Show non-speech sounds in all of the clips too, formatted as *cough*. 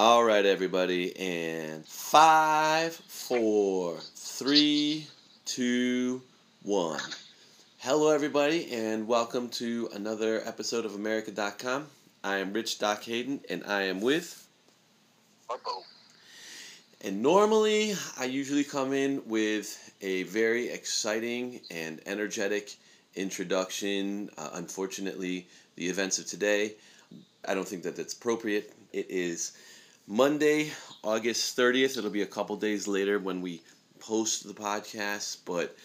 All right, everybody, and five, four, three, two, one. Hello, everybody, and welcome to another episode of America.com. I am Rich Doc Hayden, and I am with. Harpo. And normally, I usually come in with a very exciting and energetic introduction. Uh, unfortunately, the events of today, I don't think that that's appropriate. It is Monday, August 30th. It'll be a couple days later when we post the podcast, but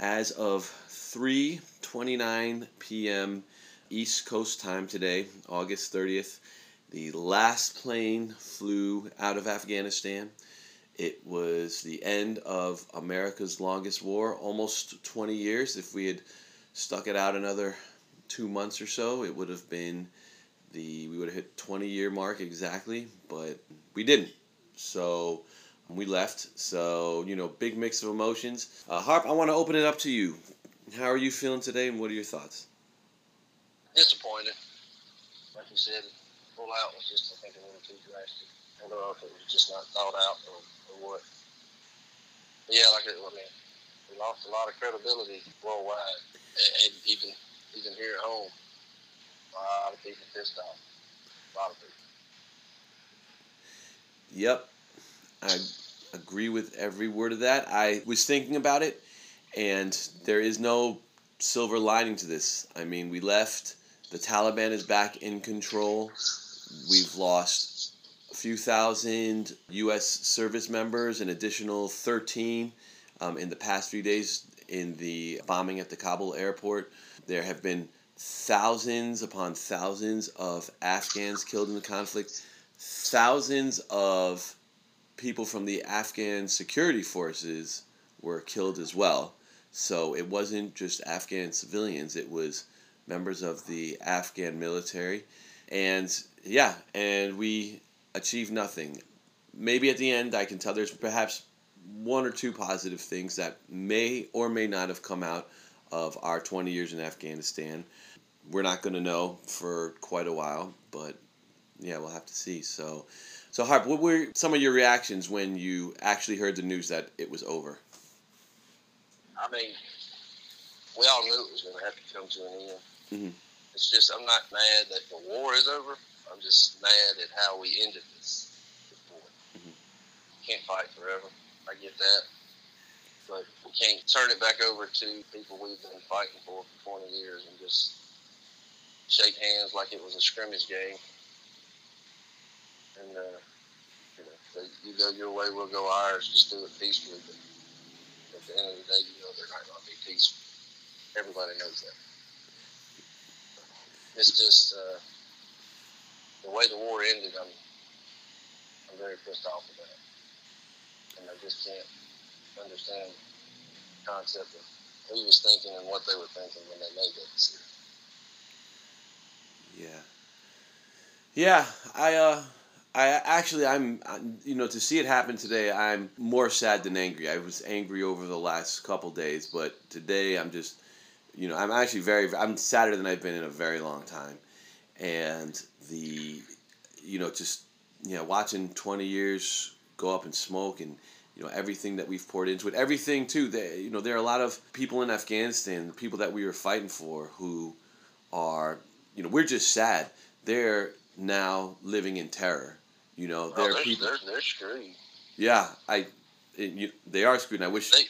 as of 3:29 p.m. East Coast time today, August 30th, the last plane flew out of Afghanistan. It was the end of America's longest war, almost 20 years. If we had stuck it out another two months or so, it would have been the we would have hit 20 year mark exactly, but we didn't. So we left. So you know, big mix of emotions. Uh, Harp, I want to open it up to you. How are you feeling today, and what are your thoughts? Disappointed. Like you said, full out was just, I think, a little too drastic. I don't know if it was just not thought out or, or what. But yeah, like it, I mean, we lost a lot of credibility worldwide, and, and even even here at home. A lot of people pissed off. A lot of people. Yep, I agree with every word of that. I was thinking about it, and there is no silver lining to this. I mean, we left. The Taliban is back in control. We've lost a few thousand U.S. service members, an additional 13 um, in the past few days in the bombing at the Kabul airport. There have been thousands upon thousands of Afghans killed in the conflict, thousands of people from the Afghan security forces were killed as well. So it wasn't just Afghan civilians, it was members of the Afghan military. And yeah, and we achieved nothing. Maybe at the end, I can tell there's perhaps one or two positive things that may or may not have come out of our 20 years in Afghanistan. We're not going to know for quite a while, but yeah, we'll have to see. So, so Harp, what were some of your reactions when you actually heard the news that it was over? I mean, we all knew it was going to have to come to an end. Mhm. It's just I'm not mad that the war is over. I'm just mad at how we ended this. Mhm. Can't fight forever. I get that, but we can't turn it back over to people we've been fighting for for 20 years and just shake hands like it was a scrimmage game. And uh, you know, you go your way, we'll go ours. Just do it peacefully. But at the end of the day, you know they're not going to be peaceful. Everybody knows that. It's just uh, the way the war ended. I'm I'm very pissed off with that, and I just can't understand the concept of who was thinking and what they were thinking when they made that decision. Yeah. Yeah, I uh I actually I'm you know to see it happen today I'm more sad than angry. I was angry over the last couple days, but today I'm just you know, I'm actually very I'm sadder than I've been in a very long time. And the you know, just you know, watching 20 years go up in smoke and you know everything that we've poured into it everything too that you know there are a lot of people in afghanistan the people that we were fighting for who are you know we're just sad they're now living in terror you know oh, Well, are they're, people they're, they're screwed. yeah i it, you, they are screwed i wish They,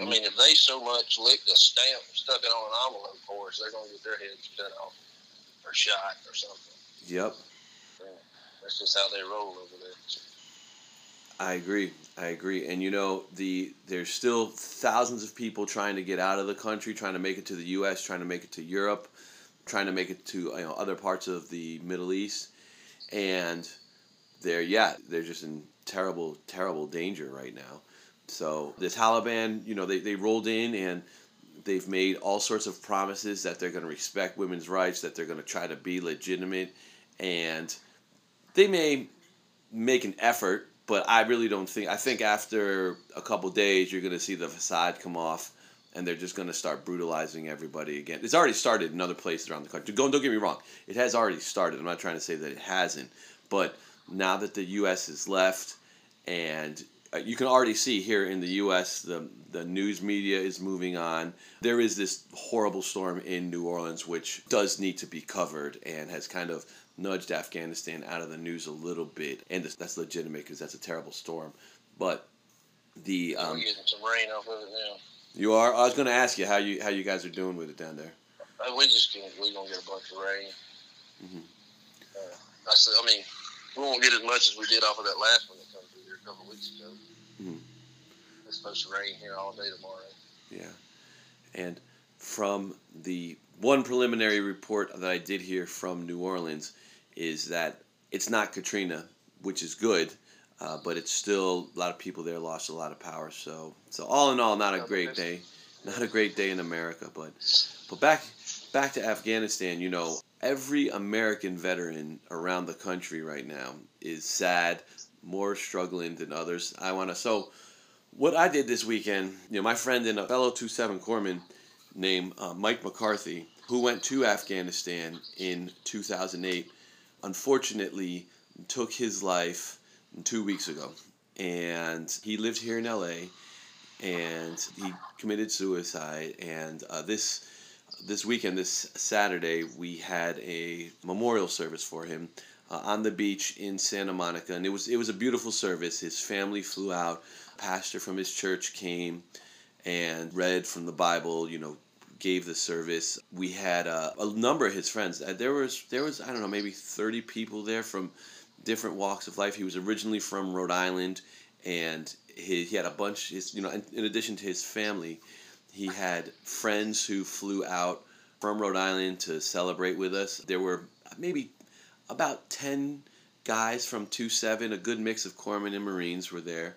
I mean, if they so much licked a stamp, stuck it on an envelope for us, they're going to get their heads cut off or shot or something. yep Yeah. That's just how they roll over there. I agree. I agree. And you know, the there's still thousands of people trying to get out of the country, trying to make it to the US, trying to make it to Europe, trying to make it to you know other parts of the Middle East. And they're yeah, they're just in terrible terrible danger right now. So the Taliban, you know, they, they rolled in and they've made all sorts of promises that they're going to respect women's rights, that they're going to try to be legitimate, and they may make an effort, but I really don't think. I think after a couple days, you're going to see the facade come off, and they're just going to start brutalizing everybody again. It's already started in other places around the country. Don't don't get me wrong, it has already started. I'm not trying to say that it hasn't, But now that the U.S. has left, and uh, you can already see here in the U.S. the the news media is moving on. There is this horrible storm in New Orleans, which does need to be covered and has kind of nudged Afghanistan out of the news a little bit, and that's legitimate because that's a terrible storm. But the um, We're getting some rain off of it now. You are. I was going to ask you how you how you guys are doing with it down there. Uh, we just gonna, we gonna get a bunch of rain. Mm-hmm. Uh, I said, I mean, we won't get as much as we did off of that last one that came through here a couple weeks ago. Mm-hmm. It's supposed to rain here all day tomorrow. Yeah, and from the one preliminary report that I did hear from New Orleans is that it's not Katrina, which is good, uh, but it's still a lot of people there lost a lot of power. So, so all in all, not a great day, not a great day in America. But, but back back to Afghanistan. You know, every American veteran around the country right now is sad, more struggling than others. I want to so. What I did this weekend, you know, my friend and a fellow 2-7 corpsman named uh, Mike McCarthy, who went to Afghanistan in 2008, unfortunately took his life two weeks ago. And he lived here in LA and he committed suicide. And uh, this this weekend, this Saturday, we had a memorial service for him uh, on the beach in Santa Monica, and it was it was a beautiful service. His family flew out. Pastor from his church came and read from the Bible. You know, gave the service. We had uh, a number of his friends. Uh, there was there was I don't know maybe thirty people there from different walks of life. He was originally from Rhode Island, and he, he had a bunch. His, you know, in, in addition to his family, he had friends who flew out from Rhode Island to celebrate with us. There were maybe about ten guys from 2-7, a good mix of corpsmen and Marines were there.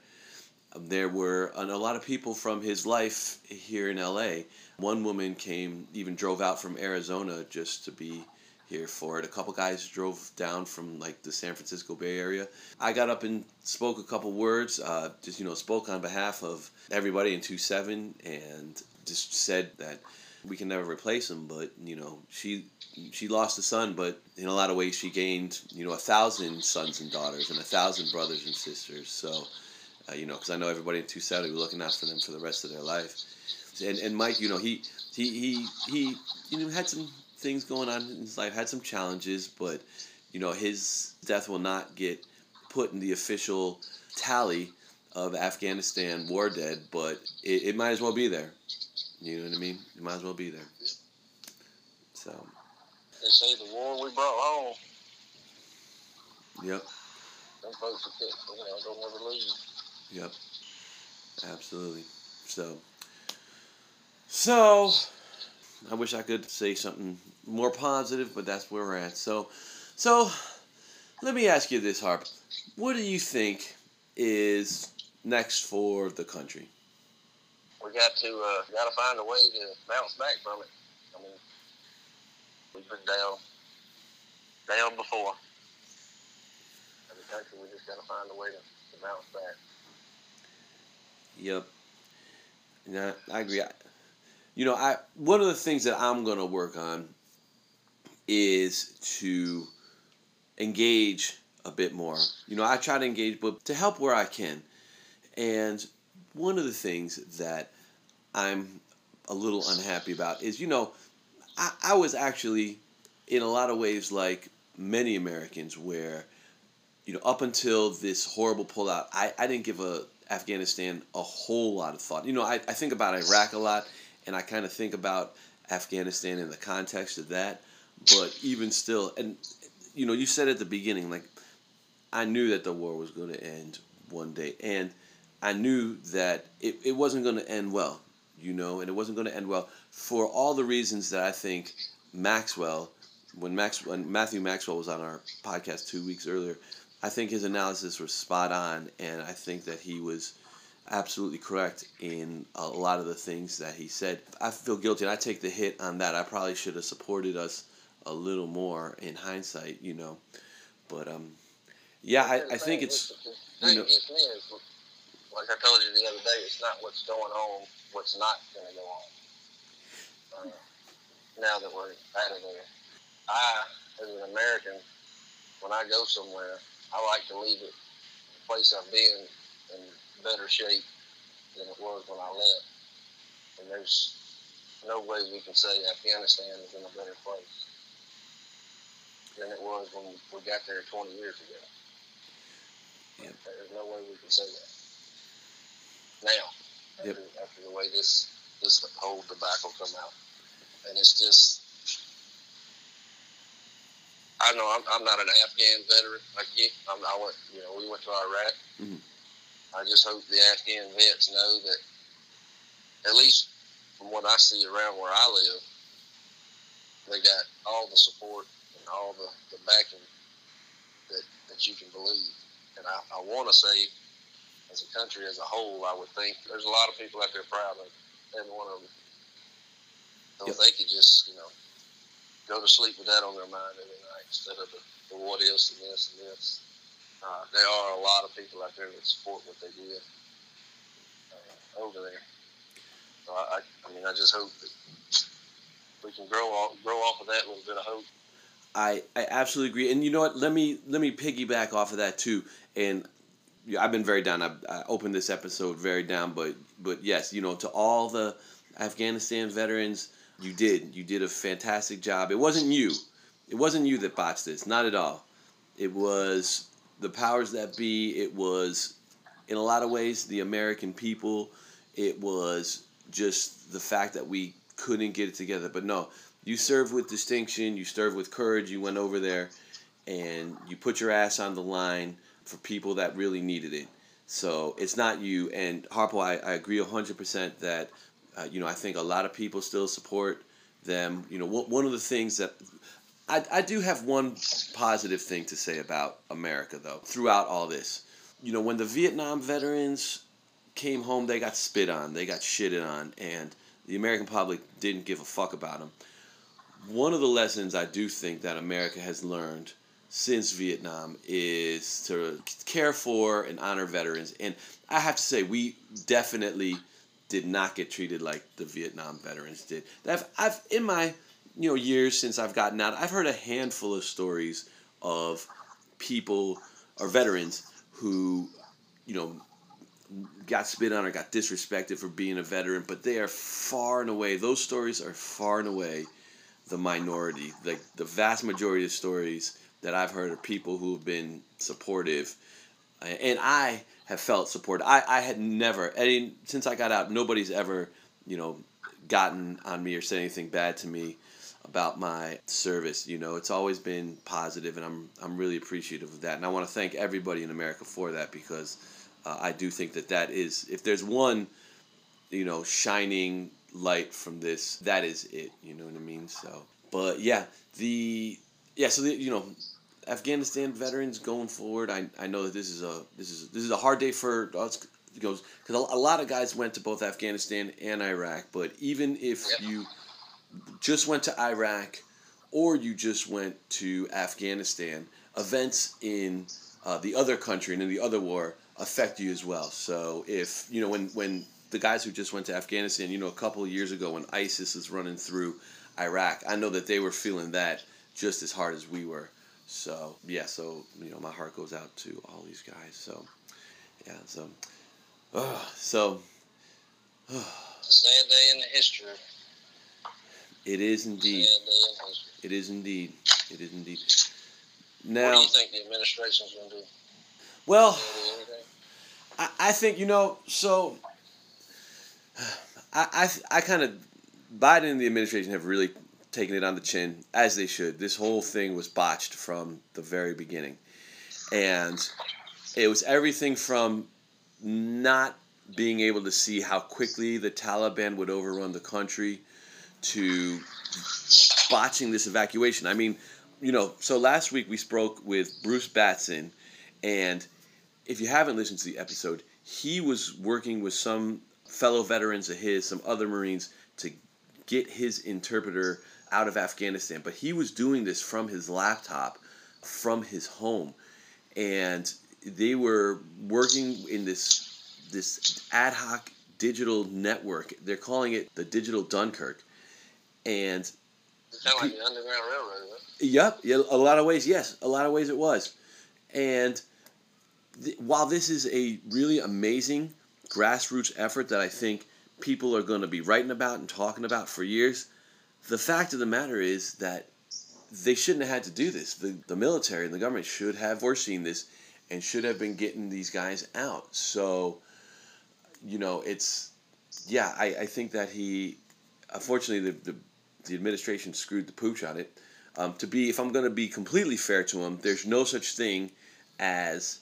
Um, there were a lot of people from his life here in LA. One woman came, even drove out from Arizona just to be here for it. A couple guys drove down from like the San Francisco Bay Area. I got up and spoke a couple words, uh, just you know, spoke on behalf of everybody in 2-7 and just said that we can never replace him, but you know, she she lost a son, but in a lot of ways she gained you know a thousand sons and daughters and a thousand brothers and sisters. So. Uh, you know, because I know everybody in 2-7 will be looking out for them for the rest of their life. And, and Mike, you know, he he he he you know had some things going on in his life, had some challenges, but you know his death will not get put in the official tally of Afghanistan war dead, but it, it might as well be there. You know what I mean? It might as well be there. So. They say the war we brought home. Yep. Some folks are you know, don't ever leave. Yep. Absolutely. So. So I wish I could say something more positive, but that's where we're at. So, so let me ask you this, Harp. What do you think is next for the country? We got to uh, got to find a way to bounce back from it. I mean, we've been down down before. As a country, we just got to find a way to, to bounce back. Yep. Yeah, I agree. I, you know, I one of the things that I'm going to work on is to engage a bit more. You know, I try to engage, but to help where I can. And one of the things that I'm a little unhappy about is, you know, I, I was actually in a lot of ways like many Americans where, you know, up until this horrible pullout, I, I didn't give a Afghanistan a whole lot of thought. You know, I, I think about Iraq a lot and I kind of think about Afghanistan in the context of that. But even still, and you know, you said at the beginning, like I knew that the war was going to end one day, and I knew that it, it wasn't going to end well, you know, and it wasn't going to end well for all the reasons that I think Maxwell, when Max when Matthew Maxwell was on our podcast two weeks earlier, I think his analysis was spot on, and I think that he was absolutely correct in a lot of the things that he said. I feel guilty, and I take the hit on that. I probably should have supported us a little more in hindsight, you know. But um, yeah, I, I think it's you know. Like I told you the other day, it's not what's going on, what's not going to go on. Uh, now that we're out of there, I, as an American, when I go somewhere, I like to leave it the place I've been in better shape than it was when I left. And there's no way we can say Afghanistan is in a better place than it was when we got there 20 years ago. Yep. There's no way we can say that now after, Yep. after the way this this whole debacle come out, and it's just. I know I'm, I'm not an Afghan veteran like you. I'm, I went, you know, we went to Iraq. Mhm. I just hope the Afghan vets know that, at least from what I see around where I live, they got all the support and all the, the backing that, that you can believe. And I, I want to say, as a country as a whole, I would think there's a lot of people out there proud of every one of them. So Yep. they could just, you know, go to sleep with that on their mind every night instead of the, the what ifs and this and this. Uh, there are a lot of people out there that support what they do uh, over there. So I, I, mean, I just hope that we can grow off, grow off of that little bit of hope. I, I absolutely agree, and you know what? Let me let me piggyback off of that too. And I've been very down. I, I opened this episode very down, but but yes, you know, to all the Afghanistan veterans, you did you did a fantastic job. It wasn't you, it wasn't you that botched this, not at all. It was the powers that be. It was, in a lot of ways, the American people. It was just the fact that we couldn't get it together. But no, you served with distinction, you served with courage, you went over there and you put your ass on the line for people that really needed it. So it's not you. And Harpo, I, I agree 100% that, uh, you know, I think a lot of people still support them. You know, one one of the things that I, I do have one positive thing to say about America, though, throughout all this. You know, when the Vietnam veterans came home, they got spit on, they got shitted on, and the American public didn't give a fuck about them. One of the lessons I do think that America has learned since Vietnam is to care for and honor veterans. And I have to say, we definitely did not get treated like the Vietnam veterans did. I've, I've in my you know years since I've gotten out, I've heard a handful of stories of people or veterans who you know got spit on or got disrespected for being a veteran, but they are far and away. Those stories are far and away the minority. Like the vast majority of stories that I've heard are people who have been supportive, and I have felt supported. I, I had never, I mean, since I got out, nobody's ever, you know, gotten on me or said anything bad to me about my service. You know, it's always been positive, and I'm I'm really appreciative of that. And I want to thank everybody in America for that because uh, I do think that that is, if there's one, you know, shining light from this, that is it. You know what I mean? So, but yeah, the yeah, so the, you know, Afghanistan veterans going forward. I, I know that this is a this is this is a hard day for us because because a, a lot of guys went to both Afghanistan and Iraq. But even if you just went to Iraq or you just went to Afghanistan, events in uh, the other country and in the other war affect you as well. So if you know when when the guys who just went to Afghanistan, you know, a couple of years ago when ISIS was running through Iraq, I know that they were feeling that just as hard as we were. So yeah, so you know, my heart goes out to all these guys. So yeah, so uh, *sighs* so *sighs* a sad day in the history. It is indeed. Sad day in history. It is indeed. It is indeed. Now, What do you think the administration's going to do? well? I, I think you know. So, I I, I kind of Biden and the administration have really taken it on the chin as they should. This whole thing was botched from the very beginning, and it was everything from not being able to see how quickly the Taliban would overrun the country to botching this evacuation. I mean, you know, so last week we spoke with Bruce Batson, and if you haven't listened to the episode, he was working with some fellow veterans of his, some other Marines, to get his interpreter out of Afghanistan. But he was doing this from his laptop, from his home, and they were working in this this ad hoc digital network. They're calling it the Digital Dunkirk, and of like the Underground Railroad. Huh? Yep, yeah, a lot of ways, yes, a lot of ways it was, and th- while this is a really amazing grassroots effort that I think people are going to be writing about and talking about for years, the fact of the matter is that they shouldn't have had to do this. The, the military and the government should have foreseen this and should have been getting these guys out. So, you know, it's, yeah, I, I think that he, unfortunately, the, the, the administration screwed the pooch on it. Um, to be, if I'm going to be completely fair to him, there's no such thing as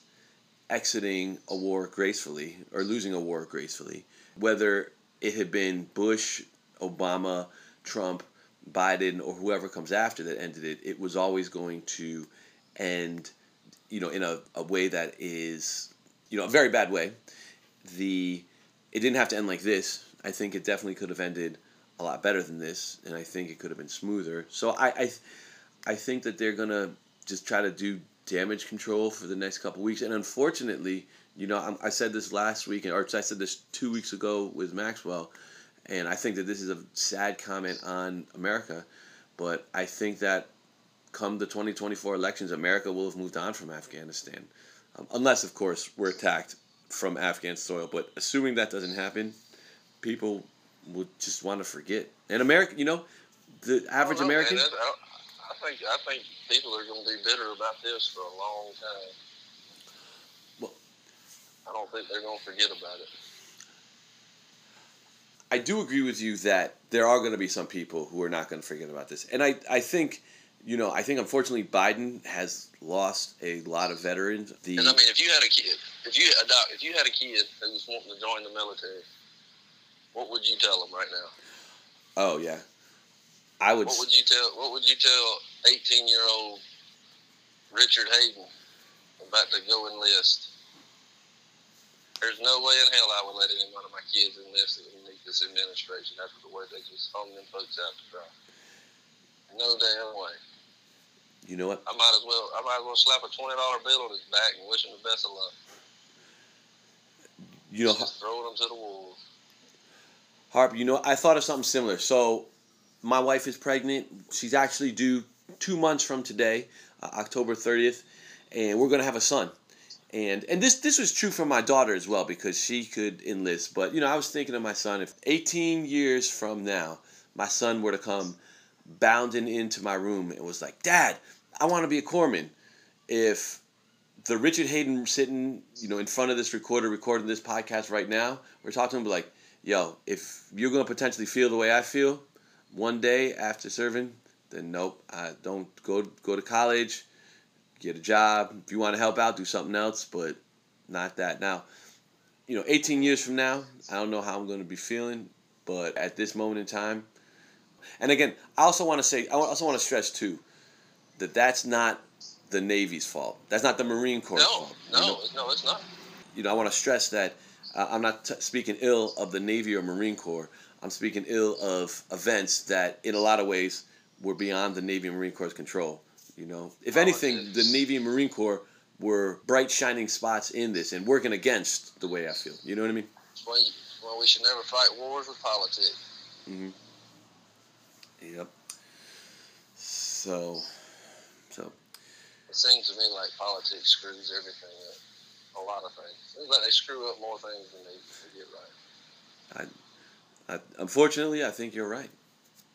exiting a war gracefully or losing a war gracefully. Whether it had been Bush, Obama, Trump, Biden, or whoever comes after that ended it, it was always going to end, you know, in a, a way that is, you know, a very bad way. The it didn't have to end like this. I think it definitely could have ended a lot better than this, and I think it could have been smoother. So I, I, I think that they're gonna just try to do damage control for the next couple weeks, and unfortunately, you know, I, I said this last week, or I said this two weeks ago with Maxwell, and I think that this is a sad comment on America, but I think that come the 2024 elections, America will have moved on from Afghanistan, um, unless, of course, we're attacked from Afghan soil. But assuming that doesn't happen, people would just want to forget. And America, you know, the average oh, know, American. Man, I, I think I think people are going to be bitter about this for a long time. Well- I don't think they're going to forget about it. I do agree with you that there are going to be some people who are not going to forget about this, and I, I think, you know, I think unfortunately Biden has lost a lot of veterans. The Because I mean, if you had a kid, if you adopt, if you had a kid who was wanting to join the military, what would you tell them right now? oh yeah, I would. What would you tell? What would you tell eighteen year old Richard Hayden about to go enlist? There's no way in hell I would let any one of my kids enlist underneath this administration after the way they just hung them folks out to dry. No damn way. you know what? I might as well. I might as well slap a twenty dollar bill on his back and wish him the best of luck. You know, Just throwing him to the wolves. Harp, you know, I thought of something similar. So, my wife is pregnant. She's actually due two months from today, uh, October 30th, and we're going to have a son. And and this this was true for my daughter as well because she could enlist. But you know, I was thinking of my son. If 18 years from now, my son were to come bounding into my room and was like, "Dad, I want to be a corpsman," if the Richard Hayden sitting, you know, in front of this recorder, recording this podcast right now, we're talking to him, like, yo, if you're gonna potentially feel the way I feel one day after serving, then nope, I don't go go to college, get a job. If you want to help out, do something else, but not that. Now, you know, 18 years from now, I don't know how I'm gonna be feeling, but at this moment in time, and again, I also want to say, I also want to stress too, that that's not the Navy's fault. That's not the Marine Corps' No, fault. no, You know, no, it's not. you know, I want to stress that uh, I'm not t- speaking ill of the Navy or Marine Corps. I'm speaking ill of events that, in a lot of ways, were beyond the Navy and Marine Corps' control. You know, if Oh, anything, the Navy and Marine Corps were bright shining spots in this and working against the way I feel. You know what I mean? Well, you, why we should never fight wars with politics. Mm-hmm. Yep. So, so It seems to me like politics screws everything up. A lot of things. Like they screw up more things than they, they get right. I, I, unfortunately, I think you're right.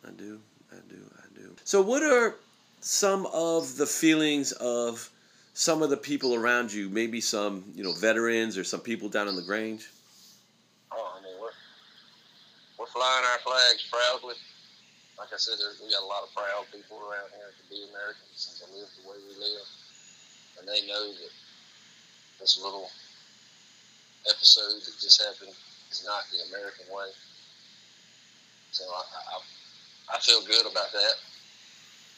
I do. I do. I do. So, what are some of the feelings of some of the people around you? Maybe some, you know, veterans or some people down in the Grange. Oh, I mean, we're, we're flying our flags proudly. Like I said, we got a lot of proud people around here to be Americans and to live the way we live. And they know that this little episode that just happened is not the American way. So I, I, I feel good about that.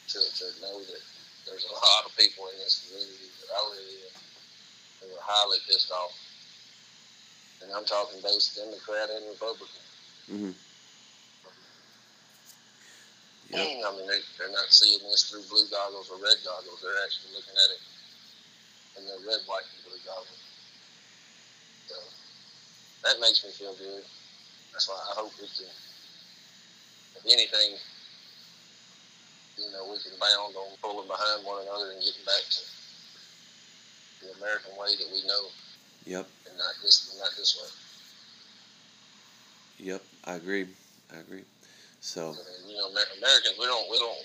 To, to know that there's a lot of people in this community that I live in who are highly pissed off. And I'm talking both Democrat and Republican. Mm-hmm. Yep. I mean, they, they're not seeing this through blue goggles or red goggles. They're actually looking at it in their red, white, and blue goggles. So that makes me feel good. That's why I hope we can, if anything, you know we can bound on pulling behind one another and getting back to the American way that we know. Yep. And not this, not this way. Yep, I agree. I agree. So. And, you know, Americans, we don't, we don't,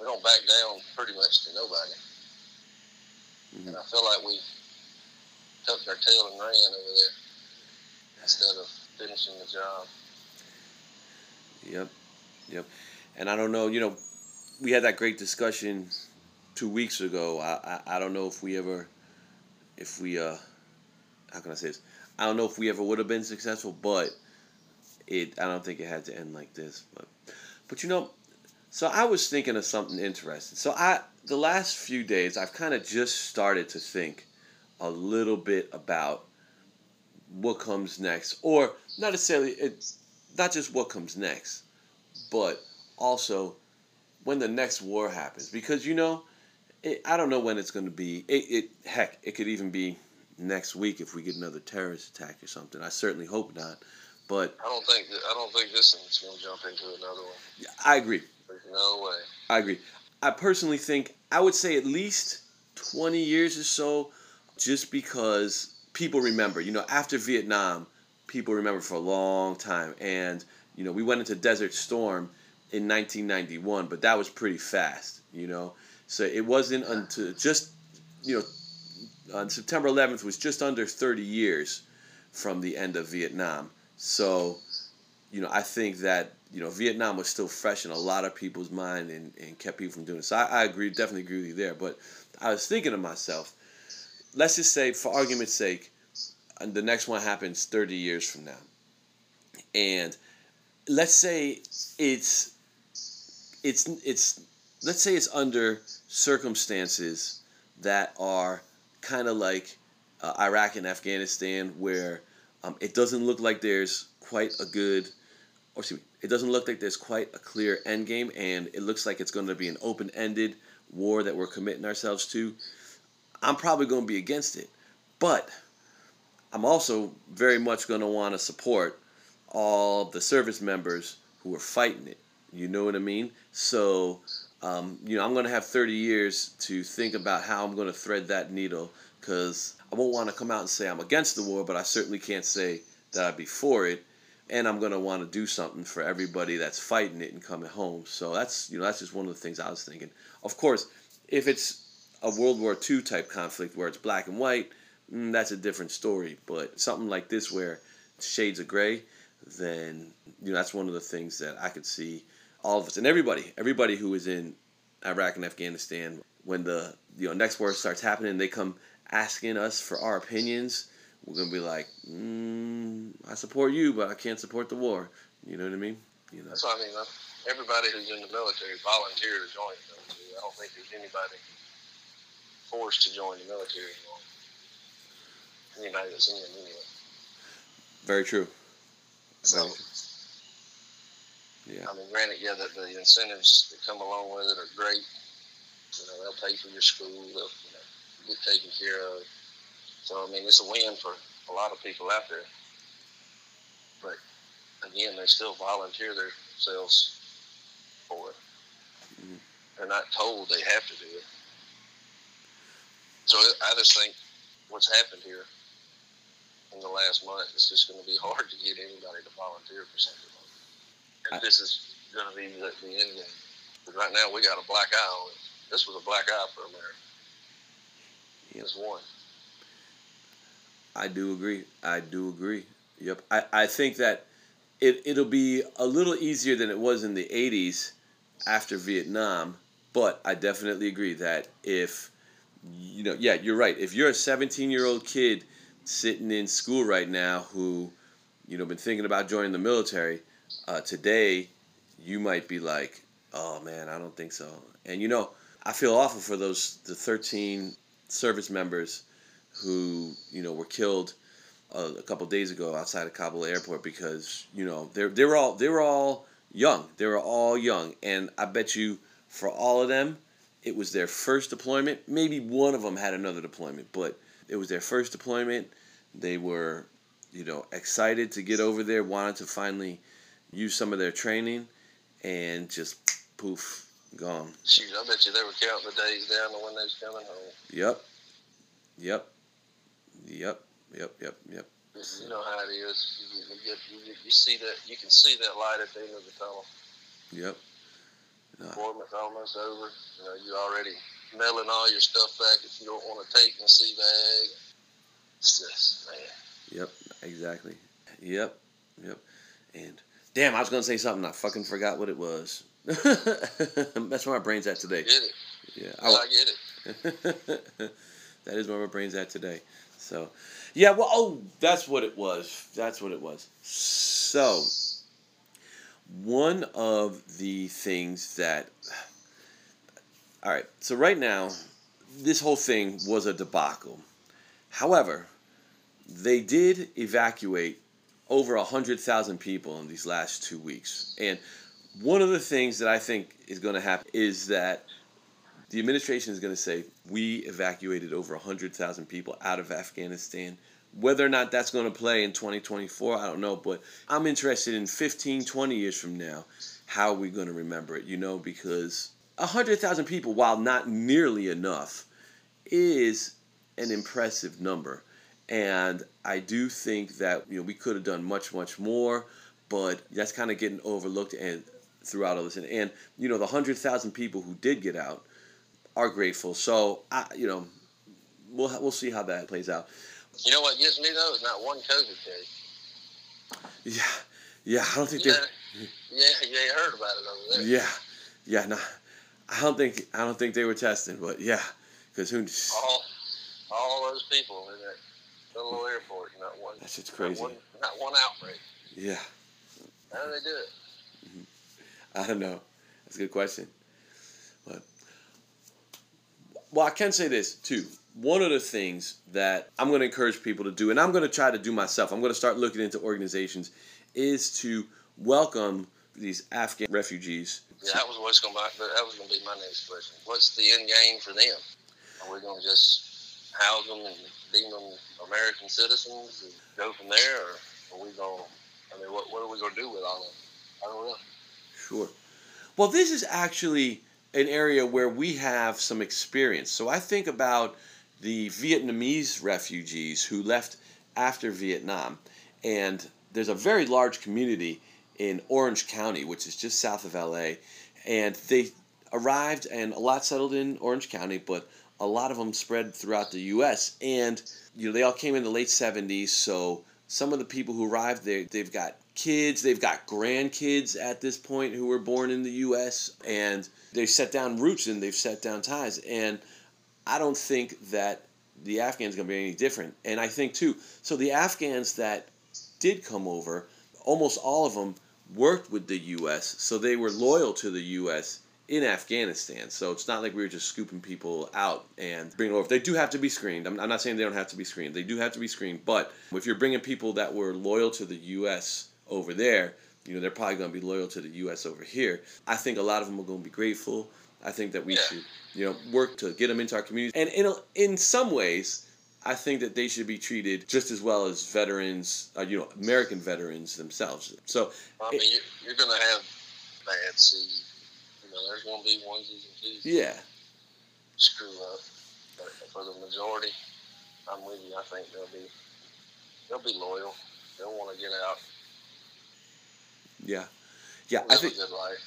we don't back down pretty much to nobody. Mm-hmm. And I feel like we tucked our tail and ran over there instead of finishing the job. Yep, yep. And I don't know, you know, we had that great discussion two weeks ago. I, I, I don't know if we ever, if we, uh, how can I say this? I don't know if we ever would have been successful, but it, I don't think it had to end like this. But, but you know, so I was thinking of something interesting. So I, the last few days, I've kind of just started to think a little bit about what comes next, or not necessarily it's not just what comes next, but also when the next war happens. Because you know, it, I don't know when it's going to be. It, it heck, it could even be next week if we get another terrorist attack or something. I certainly hope not. But I don't think I don't think this one's going to jump into another one. I agree. There's no way. I agree. I personally think I would say at least twenty years or so, just because people remember. You know, after Vietnam, people remember for a long time, and you know, we went into Desert Storm in 1991, but that was pretty fast. You know, so it wasn't until just, you know, on September 11th was just under 30 years from the end of Vietnam. So, you know, I think that, you know, Vietnam was still fresh in a lot of people's mind and, and kept people from doing it. So I, I agree, definitely agree with you there. But I was thinking to myself, let's just say, for argument's sake, and the next one happens 30 years from now. And let's say it's it's it's let's say it's under circumstances that are kind of like uh, Iraq and Afghanistan, where um, it doesn't look like there's quite a good, or excuse me, it doesn't look like there's quite a clear end game, and it looks like it's going to be an open-ended war that we're committing ourselves to. I'm probably going to be against it, but I'm also very much going to want to support all the service members who are fighting it. You know what I mean? So um, you know, I'm going to have 30 years to think about how I'm going to thread that needle because I won't want to come out and say I'm against the war, but I certainly can't say that I'd be for it. And I'm to want to do something for everybody that's fighting it and coming home. So that's, you know, that's just one of the things I was thinking. Of course, if it's a World War II type conflict where it's black and white, mm, that's a different story. But something like this where shades of gray, then, you know, that's one of the things that I could see all of us and everybody, everybody who is in Iraq and Afghanistan, when the you know next war starts happening, they come asking us for our opinions. We're gonna be like, mm, I support you, but I can't support the war. You know what I mean? You know. That's what I mean. Everybody who's in the military volunteered to join the military. I don't think there's anybody forced to join the military anymore. Anybody that's in anyway. Very true. So, yeah. I mean, granted, yeah, the, the incentives that come along with it are great. You know, they'll pay for your school, they'll you know, get taken care of. So, I mean, it's a win for a lot of people out there. But again, they still volunteer themselves for it. Mm-hmm. They're not told they have to do it. So I just think what's happened here in the last month is just going to be *laughs* hard to get anybody to volunteer for something and this is going to be the, the end game. But right now, we got a black eye on it. This was a black eye for America. Yep. Just one. I do agree. I do agree. Yep. I, I think that it, it'll be a little easier than it was in the 80s after Vietnam, but I definitely agree that if, you know, yeah, you're right. If you're a 17 year old kid sitting in school right now who, you know, been thinking about joining the military, uh, today, you might be like, "Oh man, I don't think so." And you know, I feel awful for those the 13 service members who you know were killed uh, a couple days ago outside of Kabul airport because you know they they were all they were all young. They were all young, and I bet you for all of them, it was their first deployment. Maybe one of them had another deployment, but it was their first deployment. They were, you know, excited to get over there, wanted to finally use some of their training, and just poof, gone. Shoot, I bet you they were counting the days down to when they was coming home. Yep. Yep. Yep. Yep. Yep. Yep. You know how it is. You, you, you, you see that. You can see that light at the end of the tunnel. Yep. Uh, no. Appointment's almost over. You know, you already mailing all your stuff back if you don't want to take and see bag. It's just man. Yep. Exactly. Yep. Yep. And damn, I was gonna say something. I fucking forgot what it was. *laughs* That's where my brain's at today. Get it? Yeah. I, I get it. *laughs* that is where my brain's at today. So, yeah. Well, oh, that's what it was. That's what it was. So, one of the things that. All right. So right now, this whole thing was a debacle. However, they did evacuate over 100,000 people in these last two weeks. And one of the things that I think is going to happen is that the administration is going to say, we evacuated over 100,000 people out of Afghanistan. Whether or not that's going to play in 2024, I don't know. But I'm interested in 15, 20 years from now, how are we going to remember it, you know, because 100,000 people, while not nearly enough, is an impressive number. And I do think that you know we could have done much much more, but that's kind of getting overlooked and throughout all this. And, and you know the hundred thousand people who did get out are grateful. So I you know we'll we'll see how that plays out. You know what gets me though is not one COVID case. Yeah, yeah. I don't think You they. yeah, you ain't heard about it over there. Yeah, yeah. No, I don't think I don't think they were testing, but yeah, because who? All, all those people in that little airport, not one. That shit's Not crazy. one, not one outbreak. Yeah, How do they do it? Mm-hmm. I don't know. That's a good question. Well, I can say this too. One of the things that I'm going to encourage people to do, and I'm going to try to do myself, I'm going to start looking into organizations, is to welcome these Afghan refugees. Yeah, that was what's going to that was going to be my next question. What's the end game for them? Are we going to just house them and deem them American citizens and go from there, or are we going? to I mean, what what are we going to do with all of them? I don't know. Sure. Well, this is actually an area where we have some experience. So I think about the Vietnamese refugees who left after Vietnam, and there's a very large community in Orange County, which is just south of LA, and they arrived and a lot settled in Orange County, but a lot of them spread throughout the U.S. and you know they all came in the late 70s, so some of the people who arrived there they've got kids they've got grandkids at this point who were born in the us and they've set down roots and they've set down ties and i don't think that the afghans going to be any different and i think too so the afghans that did come over almost all of them worked with the us so they were loyal to the us in Afghanistan. So it's not like we were just scooping people out and bringing over. They do have to be screened. I'm, I'm not saying they don't have to be screened. They do have to be screened. But if you're bringing people that were loyal to the U.S. over there, you know, they're probably going to be loyal to the U.S. over here. I think a lot of them are going to be grateful. I think that we Yeah. should, you know, work to get them into our communities. And in, a, in some ways, I think that they should be treated just as well as veterans, uh, you know, American veterans themselves. So, I mean, you're, you're going to have bad seeds. You know, there's going to be onesies and twosies yeah, screw up, but for the majority, I'm with you. I think they'll be they'll be loyal. They'll want to get out. Yeah. Yeah, live I think a good life.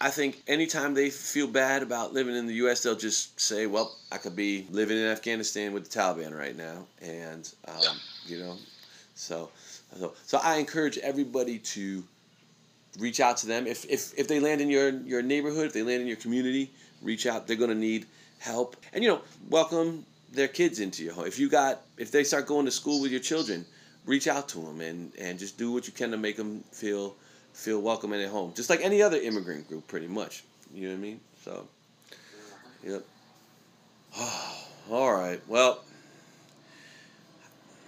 I think anytime they feel bad about living in the U.S., they'll just say, "Well, I could be living in Afghanistan with the Taliban right now," and um, Yeah. you know, so, so so I encourage everybody to reach out to them. If if if they land in your your neighborhood, if they land in your community, reach out. They're gonna need help, and you know, welcome their kids into your home. If you got if they start going to school with your children, reach out to them and and just do what you can to make them feel feel welcome and at home, just like any other immigrant group, pretty much. You know what I mean? So, yep. *sighs* All right. Well,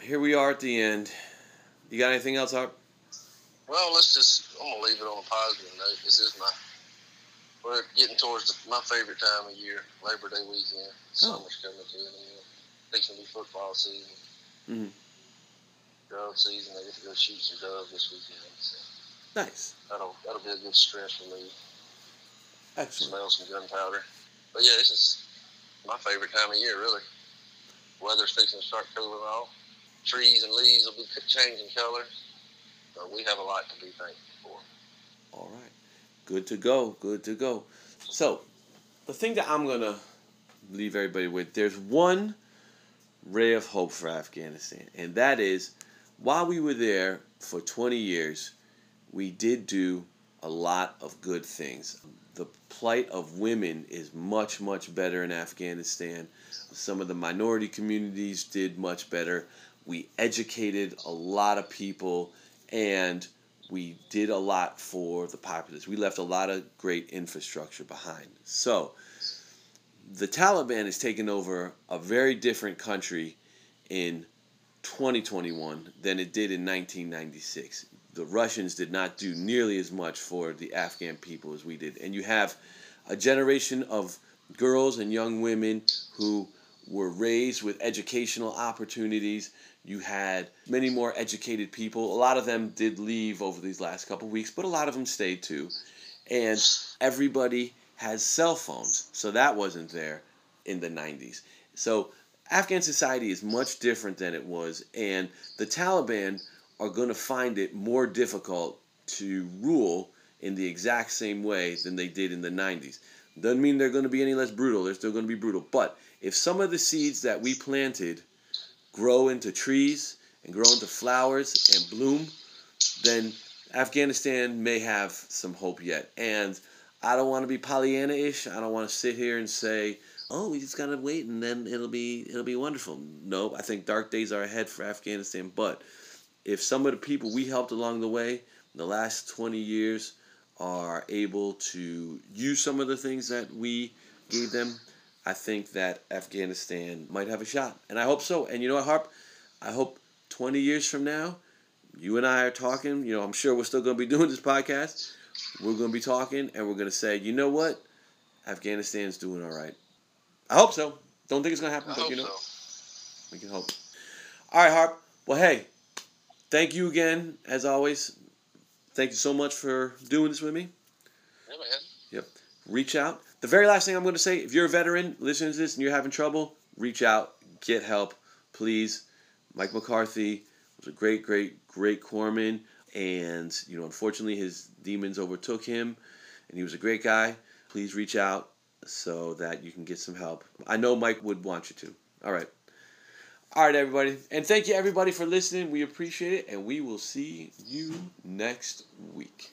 here we are at the end. You got anything else, Art? Well, let's just. I'm gonna leave it on a positive note. This is my. We're getting towards the, my favorite time of year, Labor Day weekend. Summer's coming to an end. Fixing to be football season. Mhm. Season. I get to go shoot some dove this weekend. So Nice. that'll that'll be a good stress relief. Excellent. Smell some gunpowder. But yeah, this is my favorite time of year, really. Weather's fixing to start cooling off. Trees and leaves will be changing color. So we have a lot to be thankful for. All right. Good to go. Good to go. So, the thing that I'm going to leave everybody with there's one ray of hope for Afghanistan, and that is while we were there for 20 years, we did do a lot of good things. The plight of women is much, much better in Afghanistan. Some of the minority communities did much better. We educated a lot of people and we did a lot for the populace. We left a lot of great infrastructure behind. So, the Taliban has taken over a very different country in 2021 than it did in 1996. The Russians did not do nearly as much for the Afghan people as we did. And you have a generation of girls and young women who were raised with educational opportunities. You had many more educated people. A lot of them did leave over these last couple weeks, but a lot of them stayed too. And everybody has cell phones. So that wasn't there in the 90s. So Afghan society is much different than it was, and the Taliban are going to find it more difficult to rule in the exact same way than they did in the 90s. Doesn't mean they're going to be any less brutal, they're still going to be brutal. But if some of the seeds that we planted grow into trees and grow into flowers and bloom, then Afghanistan may have some hope yet. And I don't want to be Pollyanna ish. I don't want to sit here and say, oh, we just gotta wait and then it'll be it'll be wonderful. No, I think dark days are ahead for Afghanistan. But if some of the people we helped along the way in the last twenty years are able to use some of the things that we gave them, I think that Afghanistan might have a shot. And I hope so. And you know what, Harp? I hope 20 years from now, you and I are talking. You know, I'm sure we're still going to be *laughs* doing this podcast. We're going to be talking and we're going to say, you know what? Afghanistan's doing all right. I hope so. Don't think it's going to happen, I but you know, so. we can hope. All right, Harp. Well, hey, thank you again, as always. Thank you so much for doing this with me. Yeah, man. Yep. Reach out. The very last thing I'm going to say if you're a veteran listening to this and you're having trouble, reach out, get help, please. Mike McCarthy was a great, great, great corpsman. And, you know, unfortunately, his demons overtook him, and he was a great guy. Please reach out so that you can get some help. I know Mike would want you to. All right. All right, everybody. And thank you, everybody, for listening. We appreciate it, and we will see you next week.